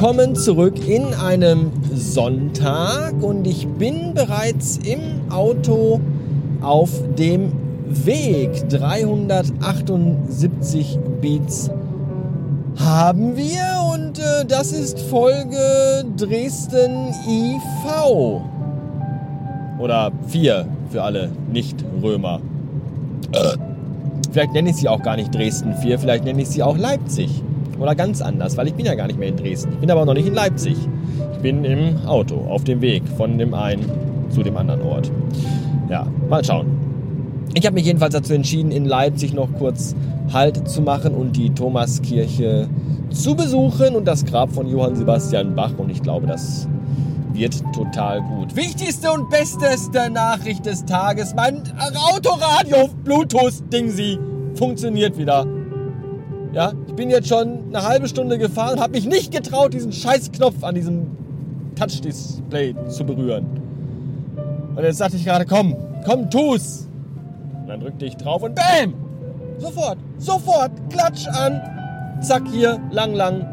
willkommen zurück in einem Sonntag und ich bin bereits im Auto auf dem Weg. 378 Beats haben wir und äh, das ist Folge Dresden IV. Oder 4 für alle Nicht-Römer. Äh, vielleicht nenne ich sie auch gar nicht Dresden 4, vielleicht nenne ich sie auch Leipzig. Oder ganz anders, weil ich bin ja gar nicht mehr in Dresden. Ich bin aber auch noch nicht in Leipzig. Ich bin im Auto, auf dem Weg von dem einen zu dem anderen Ort. Ja, mal schauen. Ich habe mich jedenfalls dazu entschieden, in Leipzig noch kurz Halt zu machen und die Thomaskirche zu besuchen und das Grab von Johann Sebastian Bach. Und ich glaube, das wird total gut. Wichtigste und besteste Nachricht des Tages: Mein Autoradio Bluetooth-Ding funktioniert wieder. Ja, bin jetzt schon eine halbe Stunde gefahren und habe mich nicht getraut, diesen Scheißknopf an diesem Touch-Display zu berühren. Und jetzt dachte ich gerade, komm, komm, tu's. Und dann drückte ich drauf und BÄM! Sofort, sofort, klatsch an. Zack, hier, lang, lang,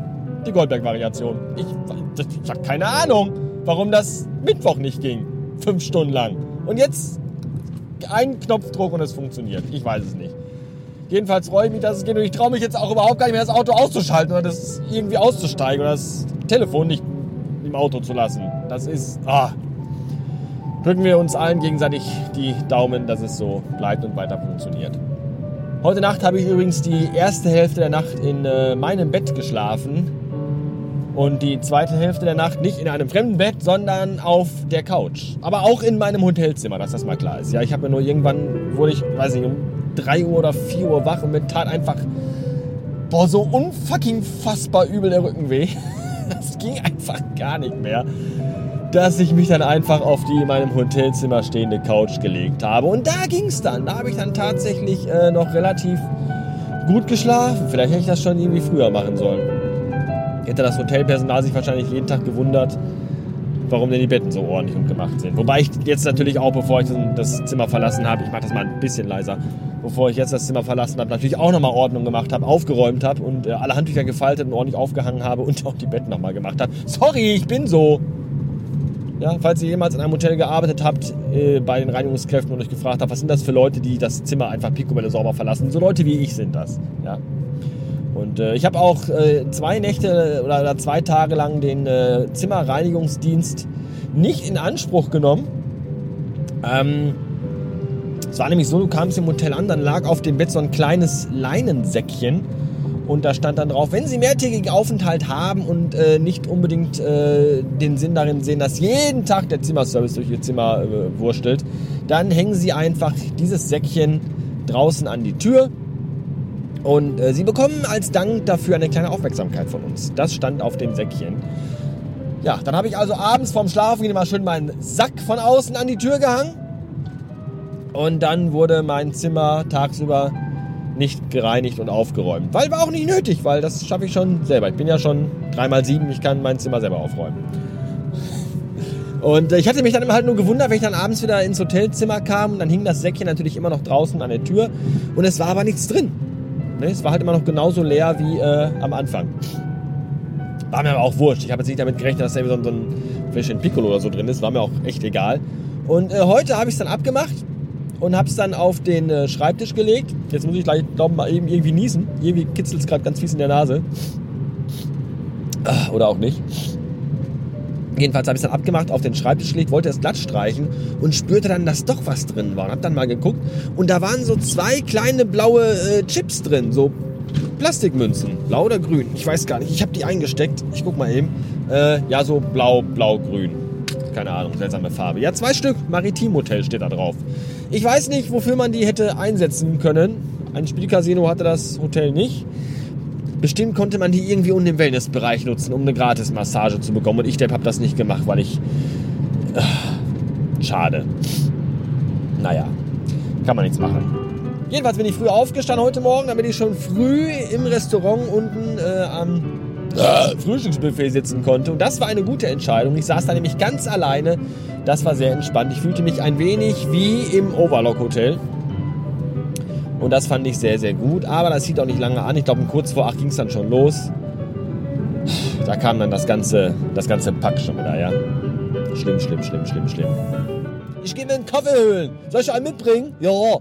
die Goldberg-Variation. Ich, ich habe keine Ahnung, warum das Mittwoch nicht ging. Fünf Stunden lang. Und jetzt ein Knopfdruck und es funktioniert. Ich weiß es nicht. Jedenfalls freue ich mich, dass es geht. Und ich traue mich jetzt auch überhaupt gar nicht mehr, das Auto auszuschalten oder das irgendwie auszusteigen oder das Telefon nicht im Auto zu lassen. Das ist. Ah. Drücken wir uns allen gegenseitig die Daumen, dass es so bleibt und weiter funktioniert. Heute Nacht habe ich übrigens die erste Hälfte der Nacht in äh, meinem Bett geschlafen. Und die zweite Hälfte der Nacht nicht in einem fremden Bett, sondern auf der Couch. Aber auch in meinem Hotelzimmer, dass das mal klar ist. Ja, ich habe mir nur irgendwann, wurde ich, weiß nicht, um 3 Uhr oder 4 Uhr wach und mir tat einfach, boah, so unfucking fassbar übel der Rücken weh. Das ging einfach gar nicht mehr. Dass ich mich dann einfach auf die in meinem Hotelzimmer stehende Couch gelegt habe. Und da ging es dann. Da habe ich dann tatsächlich äh, noch relativ gut geschlafen. Vielleicht hätte ich das schon irgendwie früher machen sollen. Hätte das Hotelpersonal sich wahrscheinlich jeden Tag gewundert, warum denn die Betten so ordentlich und gemacht sind. Wobei ich jetzt natürlich auch, bevor ich das Zimmer verlassen habe, ich mache das mal ein bisschen leiser, bevor ich jetzt das Zimmer verlassen habe, natürlich auch nochmal Ordnung gemacht habe, aufgeräumt habe und äh, alle Handtücher gefaltet und ordentlich aufgehangen habe und auch die Betten nochmal gemacht habe. Sorry, ich bin so. Ja, falls ihr jemals in einem Hotel gearbeitet habt, äh, bei den Reinigungskräften und euch gefragt habt, was sind das für Leute, die das Zimmer einfach picobello sauber verlassen? So Leute wie ich sind das. Ja. Und äh, ich habe auch äh, zwei Nächte oder, oder, zwei Tage lang den äh, Zimmerreinigungsdienst nicht in Anspruch genommen. Ähm, es war nämlich so, du kamst im Hotel an, dann lag auf dem Bett so ein kleines Leinensäckchen und da stand dann drauf, wenn Sie mehrtägigen Aufenthalt haben und äh, nicht unbedingt äh, den Sinn darin sehen, dass jeden Tag der Zimmerservice durch Ihr Zimmer äh, wurstelt, dann hängen Sie einfach dieses Säckchen draußen an die Tür und äh, Sie bekommen als Dank dafür eine kleine Aufmerksamkeit von uns. Das stand auf dem Säckchen. Ja, dann habe ich also abends vorm Schlafen mal schön meinen Sack von außen an die Tür gehangen. Und dann wurde mein Zimmer tagsüber nicht gereinigt und aufgeräumt. Weil war auch nicht nötig, weil das schaffe ich schon selber. Ich bin ja schon dreimal sieben, ich kann mein Zimmer selber aufräumen. Und äh, ich hatte mich dann halt nur gewundert, wenn ich dann abends wieder ins Hotelzimmer kam und dann hing das Säckchen natürlich immer noch draußen an der Tür und es war aber nichts drin. Ne, es war halt immer noch genauso leer wie äh, am Anfang. War mir aber auch wurscht. Ich habe jetzt nicht damit gerechnet, dass da so, so ein Fläschchen Piccolo oder so drin ist. War mir auch echt egal. Und äh, heute habe ich es dann abgemacht und habe es dann auf den äh, Schreibtisch gelegt. Jetzt muss ich gleich, glaube mal eben irgendwie niesen. Irgendwie kitzelt es gerade ganz fies in der Nase. Ah, oder auch nicht. Jedenfalls habe ich es dann abgemacht, auf den Schreibtisch gelegt, wollte es glatt streichen und spürte dann, dass doch was drin war. Und habe dann mal geguckt und da waren so zwei kleine blaue äh, Chips drin, so Plastikmünzen, blau oder grün, ich weiß gar nicht. Ich habe die eingesteckt. Ich guck mal eben. Äh, ja, so blau, blau, grün. Keine Ahnung, seltsame Farbe. Ja, zwei Stück. Maritim Hotel steht da drauf. Ich weiß nicht, wofür man die hätte einsetzen können. Ein Spielcasino hatte das Hotel nicht. Bestimmt konnte man die irgendwie unten im Wellnessbereich nutzen, um eine Gratis-Massage zu bekommen. Und ich, Depp, habe das nicht gemacht, weil ich... Äh, schade. Naja, kann man nichts machen. Jedenfalls bin ich früh aufgestanden heute Morgen, damit ich schon früh im Restaurant unten äh, am äh, Frühstücksbuffet sitzen konnte. Und das war eine gute Entscheidung. Ich saß da nämlich ganz alleine. Das war sehr entspannt. Ich fühlte mich ein wenig wie im Overlock Hotel. Und das fand ich sehr, sehr gut. Aber das hielt auch nicht lange an. Ich glaube, kurz vor acht ging es dann schon los. da kam dann das ganze, das ganze Pack schon wieder, ja. Schlimm, schlimm, schlimm, schlimm, schlimm. Ich gehe mir einen Kaffee holen. Soll ich einen mitbringen? Ja.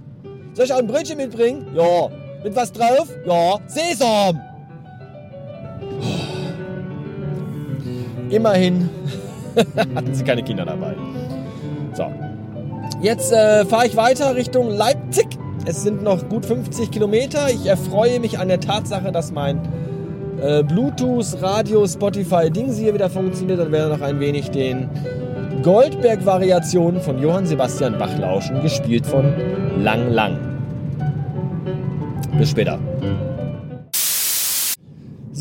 Soll ich auch ein Brötchen mitbringen? Ja. Mit was drauf? Ja. Sesam. Immerhin hatten sie keine Kinder dabei. So. Jetzt äh, fahre ich weiter Richtung Leipzig. Es sind noch gut 50 Kilometer. Ich erfreue mich an der Tatsache, dass mein äh, Bluetooth, Radio, Spotify Dings hier wieder funktioniert. Dann werde ich noch ein wenig den Goldberg-Variationen von Johann Sebastian Bach lauschen, gespielt von Lang Lang. Bis später.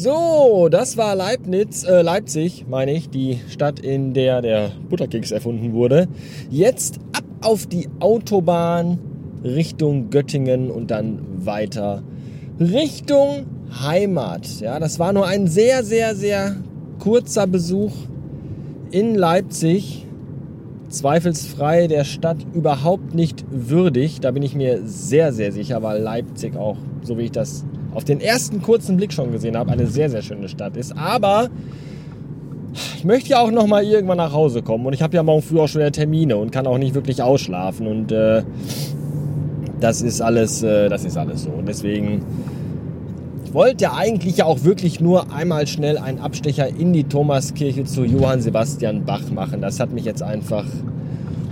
So, das war Leibniz, äh, Leipzig, meine ich, die Stadt, in der der Butterkeks erfunden wurde. Jetzt ab auf die Autobahn Richtung Göttingen und dann weiter Richtung Heimat. Ja, das war nur ein sehr, sehr, sehr kurzer Besuch in Leipzig. Zweifelsfrei der Stadt überhaupt nicht würdig. Da bin ich mir sehr, sehr sicher, weil Leipzig auch, so wie ich das auf den ersten kurzen Blick schon gesehen habe, eine sehr, sehr schöne Stadt ist. Aber ich möchte ja auch noch mal irgendwann nach Hause kommen und ich habe ja morgen früh auch schon wieder Termine und kann auch nicht wirklich ausschlafen und äh, das ist alles, äh, das ist alles so und deswegen ich wollte ja eigentlich ja auch wirklich nur einmal schnell einen Abstecher in die Thomaskirche zu Johann Sebastian Bach machen. Das hat mich jetzt einfach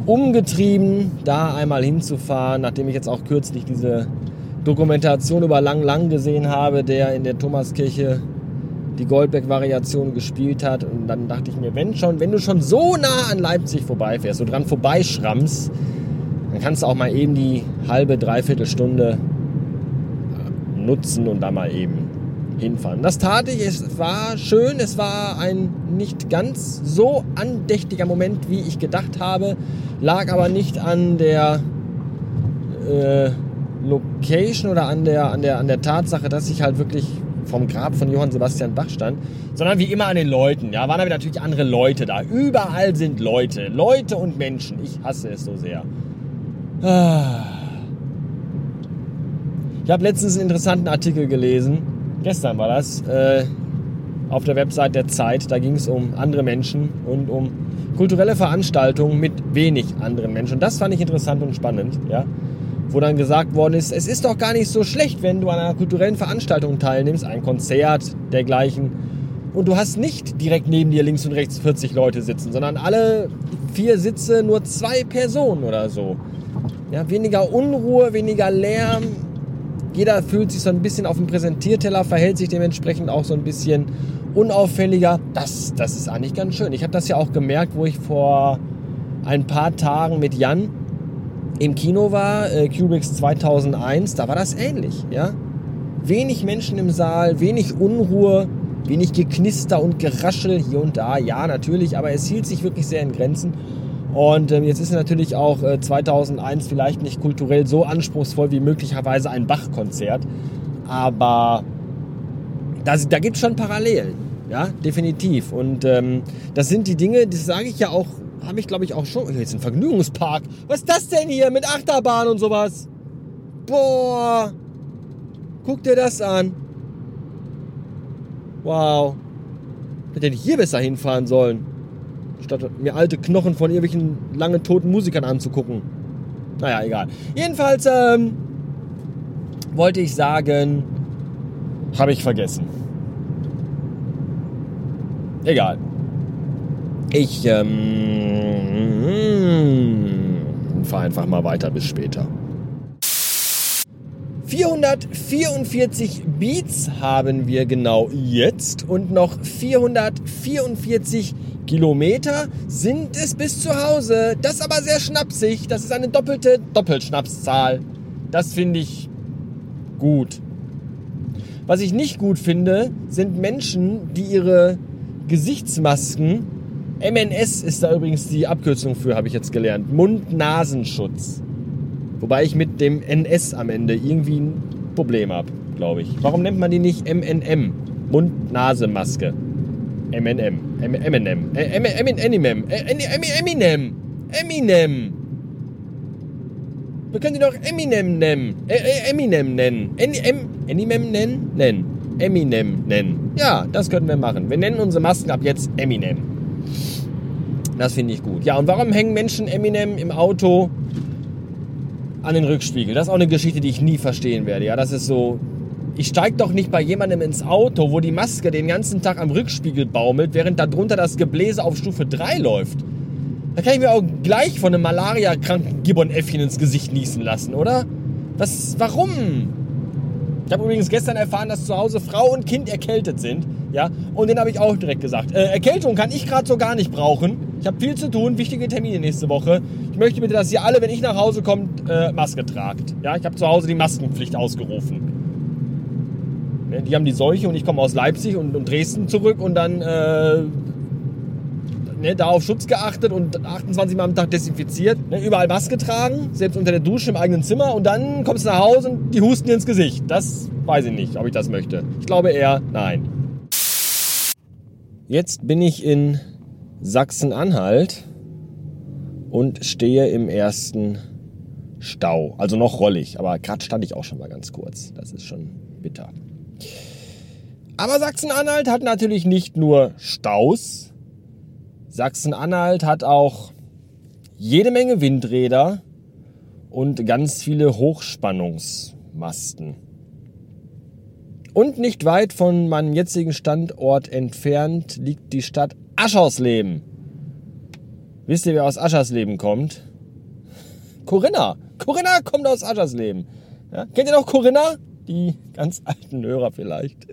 umgetrieben, da einmal hinzufahren, nachdem ich jetzt auch kürzlich diese Dokumentation über Lang Lang gesehen habe, der in der Thomaskirche die Goldberg-Variation gespielt hat. Und dann dachte ich mir, wenn schon, wenn du schon so nah an Leipzig vorbeifährst, so dran vorbeischrammst, dann kannst du auch mal eben die halbe, dreiviertel Stunde äh, nutzen und da mal eben hinfahren. Das tat ich, es war schön, es war ein nicht ganz so andächtiger Moment, wie ich gedacht habe, lag aber nicht an der äh, Location oder an der, an, der, an der Tatsache, dass ich halt wirklich vom Grab von Johann Sebastian Bach stand, sondern wie immer an den Leuten. Ja, waren aber natürlich andere Leute da. Überall sind Leute. Leute und Menschen. Ich hasse es so sehr. Ich habe letztens einen interessanten Artikel gelesen. Gestern war das. Äh, auf der Website der Zeit. Da ging es um andere Menschen und um kulturelle Veranstaltungen mit wenig anderen Menschen. Und das fand ich interessant und spannend. Ja wo dann gesagt worden ist, es ist doch gar nicht so schlecht, wenn du an einer kulturellen Veranstaltung teilnimmst, ein Konzert dergleichen, und du hast nicht direkt neben dir links und rechts 40 Leute sitzen, sondern alle vier Sitze nur zwei Personen oder so. Ja, weniger Unruhe, weniger Lärm. Jeder fühlt sich so ein bisschen auf dem Präsentierteller, verhält sich dementsprechend auch so ein bisschen unauffälliger. Das, das ist eigentlich ganz schön. Ich habe das ja auch gemerkt, wo ich vor ein paar Tagen mit Jan im Kino war, äh, Kubricks 2001, da war das ähnlich. Ja? Wenig Menschen im Saal, wenig Unruhe, wenig Geknister und Geraschel hier und da. Ja, natürlich, aber es hielt sich wirklich sehr in Grenzen. Und ähm, jetzt ist natürlich auch äh, 2001 vielleicht nicht kulturell so anspruchsvoll wie möglicherweise ein Bach-Konzert. Aber das, da gibt es schon Parallelen. Ja, definitiv. Und ähm, das sind die Dinge, das sage ich ja auch habe ich, glaube ich, auch schon. Jetzt ein Vergnügungspark. Was ist das denn hier mit Achterbahn und sowas? Boah. Guck dir das an. Wow. Hätte ich hier besser hinfahren sollen. Statt mir alte Knochen von irgendwelchen lange toten Musikern anzugucken. Naja, egal. Jedenfalls ähm, wollte ich sagen, habe ich vergessen. Egal. Ich ähm, einfach mal weiter bis später. 444 Beats haben wir genau jetzt und noch 444 Kilometer sind es bis zu Hause. Das aber sehr schnapsig. Das ist eine doppelte Doppelschnapszahl. Das finde ich gut. Was ich nicht gut finde, sind Menschen, die ihre Gesichtsmasken MNS ist da übrigens die Abkürzung für, habe ich jetzt gelernt. Mund-Nasenschutz. Wobei ich mit dem NS am Ende irgendwie ein Problem habe, glaube ich. Warum nennt man die nicht MNM? Mund-Nase-Maske. MNM. Eminem. Eminem. Eminem. Eminem. Wir können die doch Eminem nennen. Eminem nennen. Eminem nennen? Nennen. Eminem nennen. Ja, das könnten wir machen. Wir nennen unsere Masken ab jetzt Eminem. Das finde ich gut. Ja, und warum hängen Menschen Eminem im Auto an den Rückspiegel? Das ist auch eine Geschichte, die ich nie verstehen werde. Ja, das ist so. Ich steige doch nicht bei jemandem ins Auto, wo die Maske den ganzen Tag am Rückspiegel baumelt, während darunter das Gebläse auf Stufe 3 läuft. Da kann ich mir auch gleich von einem Malaria-kranken Gibbon-Äffchen ins Gesicht niesen lassen, oder? Was, warum? Ich habe übrigens gestern erfahren, dass zu Hause Frau und Kind erkältet sind. Ja, und den habe ich auch direkt gesagt. Äh, Erkältung kann ich gerade so gar nicht brauchen. Ich habe viel zu tun, wichtige Termine nächste Woche. Ich möchte bitte, dass ihr alle, wenn ich nach Hause kommt, äh, Maske tragt. Ja, ich habe zu Hause die Maskenpflicht ausgerufen. Ne, die haben die Seuche und ich komme aus Leipzig und, und Dresden zurück und dann äh, ne, da auf Schutz geachtet und 28 Mal am Tag desinfiziert, ne, überall Maske tragen, selbst unter der Dusche im eigenen Zimmer und dann kommst du nach Hause und die husten dir ins Gesicht. Das weiß ich nicht, ob ich das möchte. Ich glaube eher nein. Jetzt bin ich in Sachsen-Anhalt und stehe im ersten Stau. Also noch rollig, aber gerade stand ich auch schon mal ganz kurz. Das ist schon bitter. Aber Sachsen-Anhalt hat natürlich nicht nur Staus, Sachsen-Anhalt hat auch jede Menge Windräder und ganz viele Hochspannungsmasten. Und nicht weit von meinem jetzigen Standort entfernt liegt die Stadt Aschersleben. Wisst ihr, wer aus Aschersleben kommt? Corinna. Corinna kommt aus Aschersleben. Ja? Kennt ihr noch Corinna? Die ganz alten Hörer vielleicht.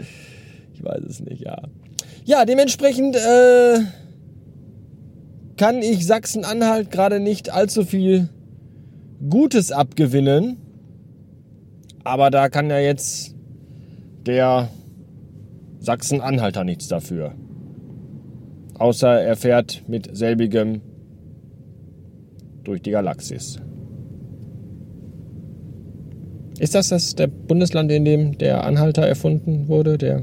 Ich weiß es nicht, ja. Ja, dementsprechend äh, kann ich Sachsen-Anhalt gerade nicht allzu viel Gutes abgewinnen. Aber da kann ja jetzt der Sachsen-Anhalter nichts dafür. Außer er fährt mit selbigem durch die Galaxis. Ist das das der Bundesland, in dem der Anhalter erfunden wurde, der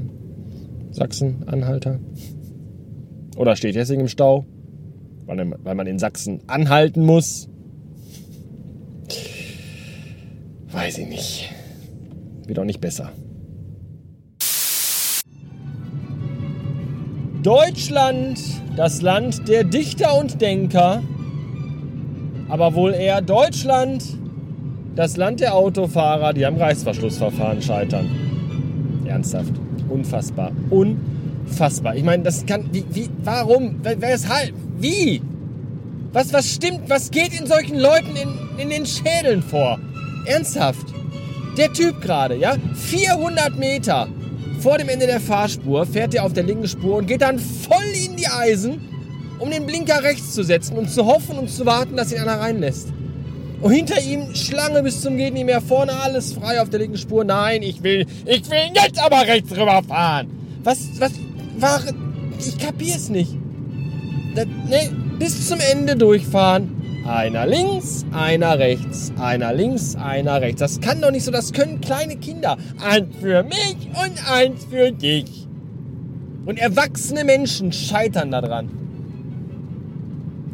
Sachsen-Anhalter? Oder steht Hessing im Stau? Weil man in Sachsen anhalten muss. Weiß ich nicht. Wird auch nicht besser. Deutschland, das Land der Dichter und Denker, aber wohl eher Deutschland, das Land der Autofahrer, die am Reißverschlussverfahren scheitern. Ernsthaft. Unfassbar. Unfassbar. Ich meine, das kann. Wie, wie, warum? Weshalb? Wie? Was, was stimmt? Was geht in solchen Leuten in, in den Schädeln vor? Ernsthaft. Der Typ gerade, ja? 400 Meter vor dem Ende der Fahrspur fährt er auf der linken Spur und geht dann voll in die Eisen, um den Blinker rechts zu setzen und zu hoffen und zu warten, dass ihn einer reinlässt. Und hinter ihm Schlange bis zum geht nicht mehr. Vorne alles frei auf der linken Spur. Nein, ich will, ich will jetzt aber rechts rüberfahren. Was, was, war, ich kapier's nicht ne, bis zum Ende durchfahren. Einer links, einer rechts, einer links, einer rechts. Das kann doch nicht so, das können kleine Kinder. Eins für mich und eins für dich. Und erwachsene Menschen scheitern daran.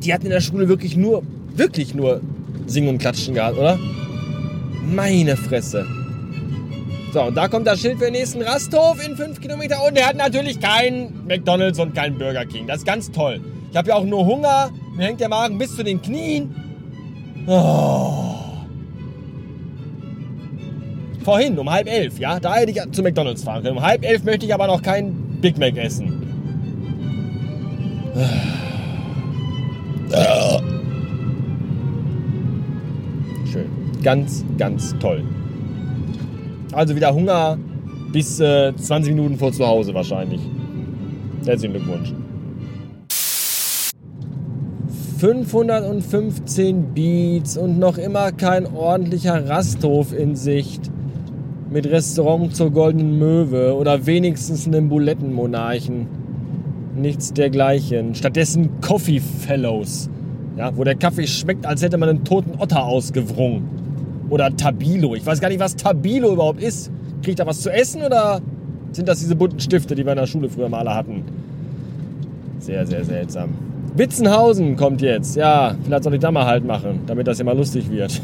Die hatten in der Schule wirklich nur, wirklich nur Singen und Klatschen gehabt, oder? Meine Fresse. So, und da kommt das Schild für den nächsten Rasthof in 5 Kilometer. Und der hat natürlich keinen McDonalds und keinen Burger King. Das ist ganz toll. Ich habe ja auch nur Hunger. Mir hängt der Magen bis zu den Knien. Oh. Vorhin um halb elf, ja, da hätte ich zu McDonalds fahren können. Um halb elf möchte ich aber noch kein Big Mac essen. Schön. Ganz, ganz toll. Also wieder Hunger bis äh, 20 Minuten vor zu Hause wahrscheinlich. Herzlichen Glückwunsch. 515 Beats und noch immer kein ordentlicher Rasthof in Sicht. Mit Restaurant zur Goldenen Möwe oder wenigstens einem Bulettenmonarchen. Nichts dergleichen. Stattdessen Coffee Fellows. Ja, wo der Kaffee schmeckt, als hätte man einen toten Otter ausgewrungen. Oder Tabilo. Ich weiß gar nicht, was Tabilo überhaupt ist. Kriegt da was zu essen oder sind das diese bunten Stifte, die wir in der Schule früher mal alle hatten? Sehr, sehr seltsam. Witzenhausen kommt jetzt. Ja, vielleicht soll ich da mal halt machen, damit das immer lustig wird.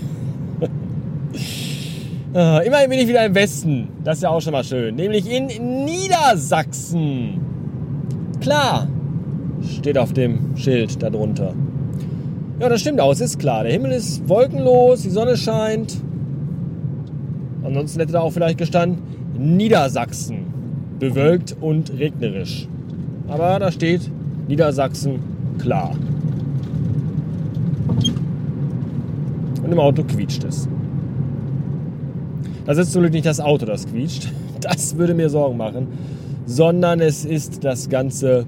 Äh, immerhin bin ich wieder im Westen. Das ist ja auch schon mal schön. Nämlich in Niedersachsen. Klar, steht auf dem Schild darunter. Ja, das stimmt auch, es ist klar. Der Himmel ist wolkenlos, die Sonne scheint. Ansonsten hätte da auch vielleicht gestanden Niedersachsen. Bewölkt und regnerisch. Aber da steht Niedersachsen klar. Und im Auto quietscht es. Das ist zum Glück nicht das Auto, das quietscht. Das würde mir Sorgen machen. Sondern es ist das ganze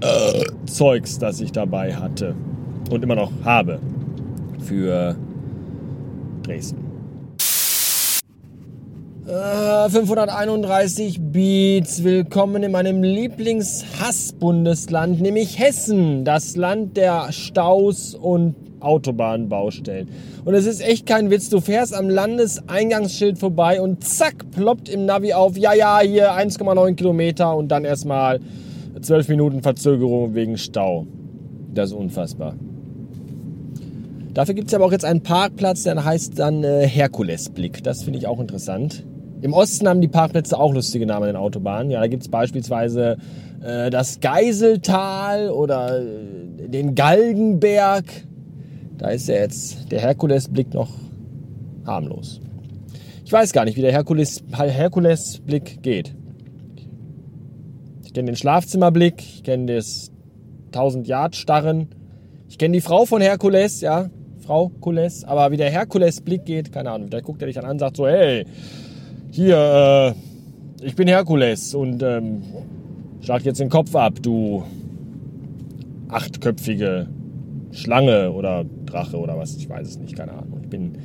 äh, Zeugs, das ich dabei hatte und immer noch habe für Dresden. Äh, 531 Beats. Willkommen in meinem Lieblingshassbundesland, nämlich Hessen, das Land der Staus und Autobahnbaustellen. Und es ist echt kein Witz, du fährst am Landeseingangsschild vorbei und zack, ploppt im Navi auf, ja, ja, hier 1,9 Kilometer und dann erstmal 12 Minuten Verzögerung wegen Stau. Das ist unfassbar. Dafür gibt es aber auch jetzt einen Parkplatz, der heißt dann äh, Herkulesblick. Das finde ich auch interessant. Im Osten haben die Parkplätze auch lustige Namen in den Autobahnen. Ja, da gibt es beispielsweise äh, das Geiseltal oder äh, den Galgenberg. Da ist ja jetzt der Herkulesblick noch harmlos. Ich weiß gar nicht, wie der Herkules, Herkulesblick geht. Ich kenne den Schlafzimmerblick, ich kenne das 1000 Yard Starren. Ich kenne die Frau von Herkules, ja, Frau Kules, aber wie der Herkules-Blick geht, keine Ahnung. Da guckt er dich dann an und sagt so, hey, hier, äh, ich bin Herkules und ähm, schlag jetzt den Kopf ab, du achtköpfige Schlange oder Drache oder was, ich weiß es nicht, keine Ahnung. Ich bin,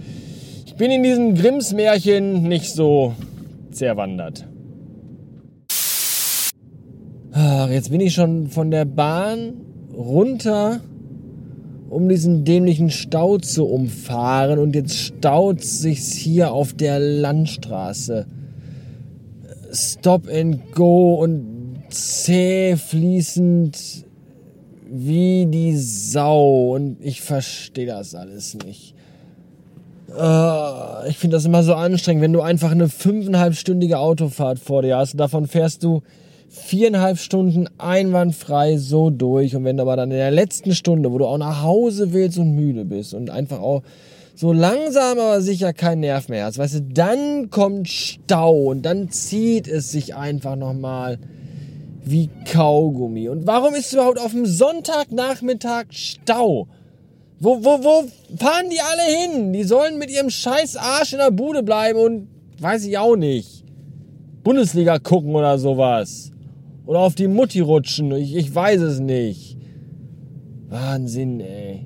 ich bin in diesem Grimms-Märchen nicht so zerwandert. Ach, jetzt bin ich schon von der Bahn runter um diesen dämlichen Stau zu umfahren und jetzt staut sich's hier auf der Landstraße. Stop and go und zäh fließend wie die Sau und ich verstehe das alles nicht. Uh, ich finde das immer so anstrengend, wenn du einfach eine fünfeinhalbstündige Autofahrt vor dir hast und davon fährst du viereinhalb Stunden einwandfrei so durch. Und wenn du aber dann in der letzten Stunde, wo du auch nach Hause willst und müde bist und einfach auch so langsam aber sicher kein Nerv mehr hast, weißt du, dann kommt Stau und dann zieht es sich einfach nochmal wie Kaugummi. Und warum ist überhaupt auf dem Sonntagnachmittag Stau? Wo, wo, wo fahren die alle hin? Die sollen mit ihrem scheiß Arsch in der Bude bleiben und weiß ich auch nicht. Bundesliga gucken oder sowas. Oder auf die Mutti rutschen. Ich, ich weiß es nicht. Wahnsinn, ey.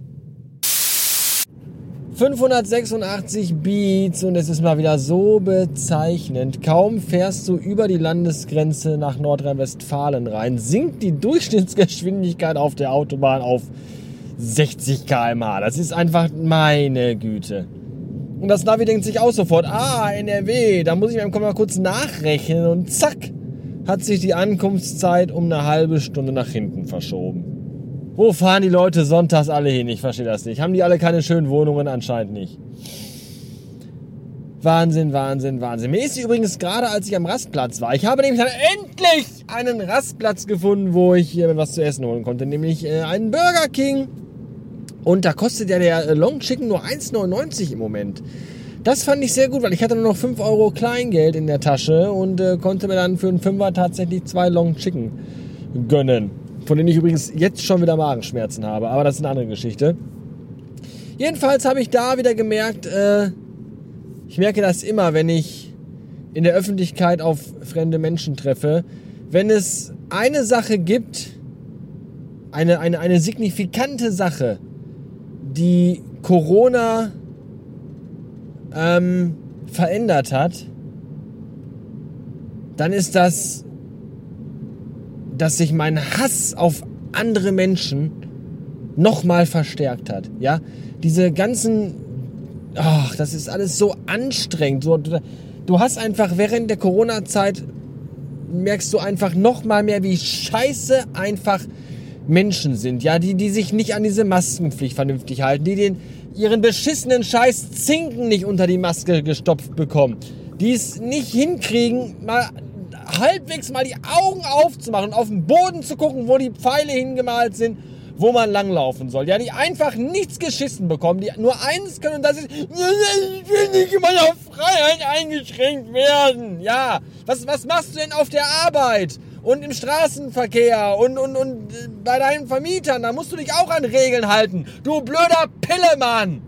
586 Beats und es ist mal wieder so bezeichnend. Kaum fährst du über die Landesgrenze nach Nordrhein-Westfalen rein, sinkt die Durchschnittsgeschwindigkeit auf der Autobahn auf 60 km/h. Das ist einfach meine Güte. Und das Navi denkt sich auch sofort, ah, NRW, da muss ich mal kurz nachrechnen und zack, hat sich die Ankunftszeit um eine halbe Stunde nach hinten verschoben. Wo fahren die Leute sonntags alle hin? Ich verstehe das nicht. Haben die alle keine schönen Wohnungen? Anscheinend nicht. Wahnsinn, Wahnsinn, Wahnsinn. Mir ist übrigens gerade, als ich am Rastplatz war, ich habe nämlich dann endlich einen Rastplatz gefunden, wo ich mir was zu essen holen konnte, nämlich äh, einen Burger King. Und da kostet ja der Long Chicken nur 1,99 im Moment. Das fand ich sehr gut, weil ich hatte nur noch 5 Euro Kleingeld in der Tasche und äh, konnte mir dann für einen Fünfer tatsächlich zwei Long Chicken gönnen. Von denen ich übrigens jetzt schon wieder Magenschmerzen habe, aber das ist eine andere Geschichte. Jedenfalls habe ich da wieder gemerkt, äh, ich merke das immer, wenn ich in der Öffentlichkeit auf fremde Menschen treffe, wenn es eine Sache gibt, eine, eine, eine signifikante Sache, die Corona ähm, verändert hat, dann ist das, dass sich mein Hass auf andere Menschen nochmal verstärkt hat. Ja, diese ganzen, ach, das ist alles so anstrengend. So, du, hast einfach während der Corona-Zeit merkst du einfach nochmal mehr, wie scheiße einfach Menschen sind, ja, die, die sich nicht an diese Maskenpflicht vernünftig halten, die den ihren beschissenen Scheiß Zinken nicht unter die Maske gestopft bekommen. Die es nicht hinkriegen, mal halbwegs mal die Augen aufzumachen auf den Boden zu gucken, wo die Pfeile hingemalt sind, wo man langlaufen soll. Ja, die einfach nichts geschissen bekommen, die nur eins können und das ist, ich will nicht in meiner Freiheit eingeschränkt werden. Ja, was, was machst du denn auf der Arbeit? Und im Straßenverkehr und, und, und äh, bei deinen Vermietern, da musst du dich auch an Regeln halten. Du blöder Pillemann!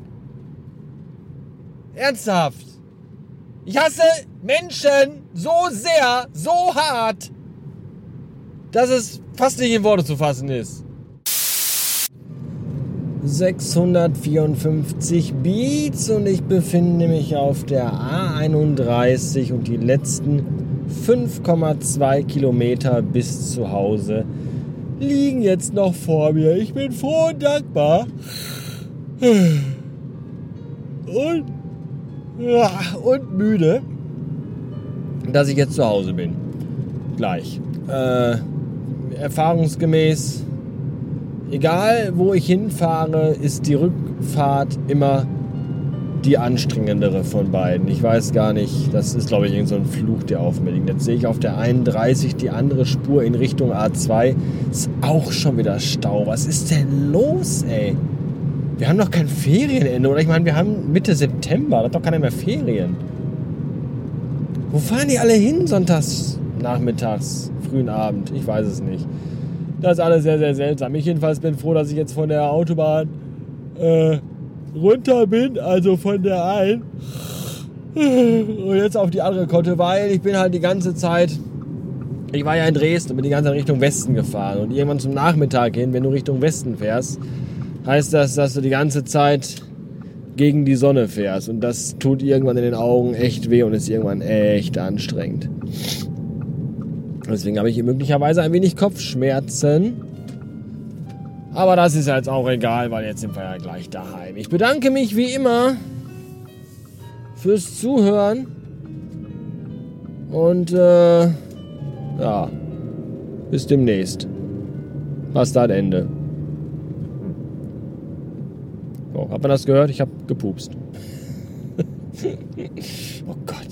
Ernsthaft. Ich hasse Menschen so sehr, so hart, dass es fast nicht in Worte zu fassen ist. 654 Beats und ich befinde mich auf der A31 und die letzten 5,2 Kilometer bis zu Hause liegen jetzt noch vor mir. Ich bin froh und dankbar. Und, und müde, dass ich jetzt zu Hause bin. Gleich. Äh, erfahrungsgemäß egal wo ich hinfahre, ist die Rückfahrt immer die anstrengendere von beiden. Ich weiß gar nicht, das ist glaube ich irgendein so Fluch, der auf mir liegt. Jetzt sehe ich auf der 31 die andere Spur in Richtung A2. Ist auch schon wieder Stau. Was ist denn los, ey? Wir haben doch kein Ferienende, oder? Ich meine, wir haben Mitte September, da hat doch keiner mehr Ferien. Wo fahren die alle hin sonntags, nachmittags, frühen Abend? Ich weiß es nicht. Das ist alles sehr, sehr seltsam. Ich jedenfalls bin froh, dass ich jetzt von der Autobahn äh, runter bin, also von der einen und jetzt auf die andere konnte, weil ich bin halt die ganze Zeit, ich war ja in Dresden und bin die ganze Zeit Richtung Westen gefahren und irgendwann zum Nachmittag hin, wenn du Richtung Westen fährst, heißt das, dass du die ganze Zeit gegen die Sonne fährst und das tut irgendwann in den Augen echt weh und ist irgendwann echt anstrengend. Deswegen habe ich hier möglicherweise ein wenig Kopfschmerzen. Aber das ist jetzt auch egal, weil jetzt sind wir ja gleich daheim. Ich bedanke mich wie immer fürs Zuhören. Und äh, ja, bis demnächst. Bastard Ende. Oh, hat man das gehört? Ich habe gepupst. oh Gott.